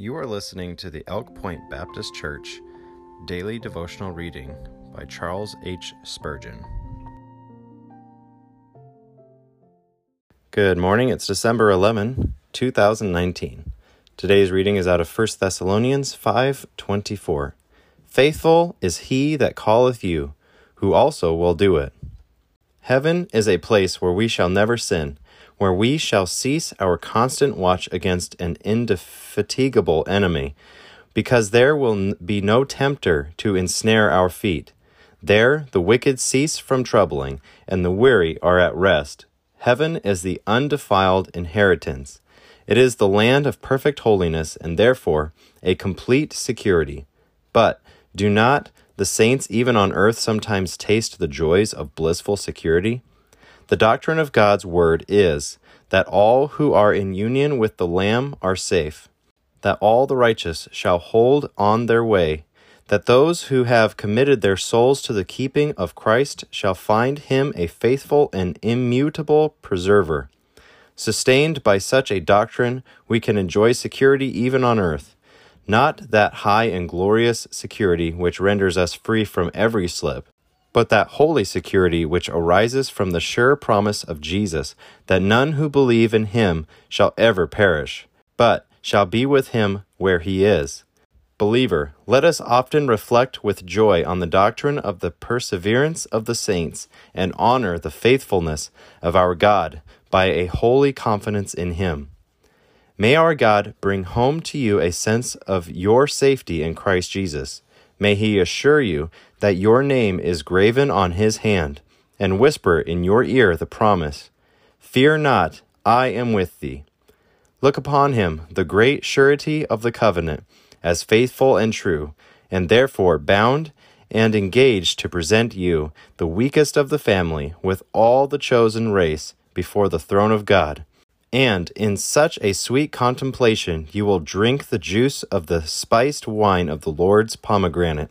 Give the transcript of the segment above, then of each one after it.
You are listening to the Elk Point Baptist Church Daily Devotional Reading by Charles H. Spurgeon. Good morning. It's December 11, 2019. Today's reading is out of 1 Thessalonians 5:24. Faithful is he that calleth you, who also will do it. Heaven is a place where we shall never sin where we shall cease our constant watch against an indefatigable enemy, because there will be no tempter to ensnare our feet. There the wicked cease from troubling, and the weary are at rest. Heaven is the undefiled inheritance. It is the land of perfect holiness, and therefore a complete security. But do not the saints even on earth sometimes taste the joys of blissful security? The doctrine of God's word is that all who are in union with the Lamb are safe, that all the righteous shall hold on their way, that those who have committed their souls to the keeping of Christ shall find him a faithful and immutable preserver. Sustained by such a doctrine, we can enjoy security even on earth, not that high and glorious security which renders us free from every slip, but that holy security which arises from the sure promise of Jesus that none who believe in him shall ever perish, but shall be with him where he is. Believer, let us often reflect with joy on the doctrine of the perseverance of the saints and honor the faithfulness of our God by a holy confidence in him. May our God bring home to you a sense of your safety in Christ Jesus. May he assure you that your name is graven on his hand, and whisper in your ear the promise Fear not, I am with thee. Look upon him, the great surety of the covenant, as faithful and true, and therefore bound and engaged to present you, the weakest of the family, with all the chosen race, before the throne of God and in such a sweet contemplation you will drink the juice of the spiced wine of the Lord's pomegranate,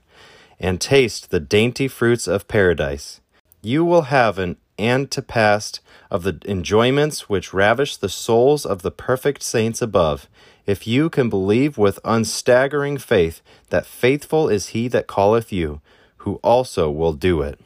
and taste the dainty fruits of paradise. You will have an antepast of the enjoyments which ravish the souls of the perfect saints above, if you can believe with unstaggering faith that faithful is he that calleth you, who also will do it.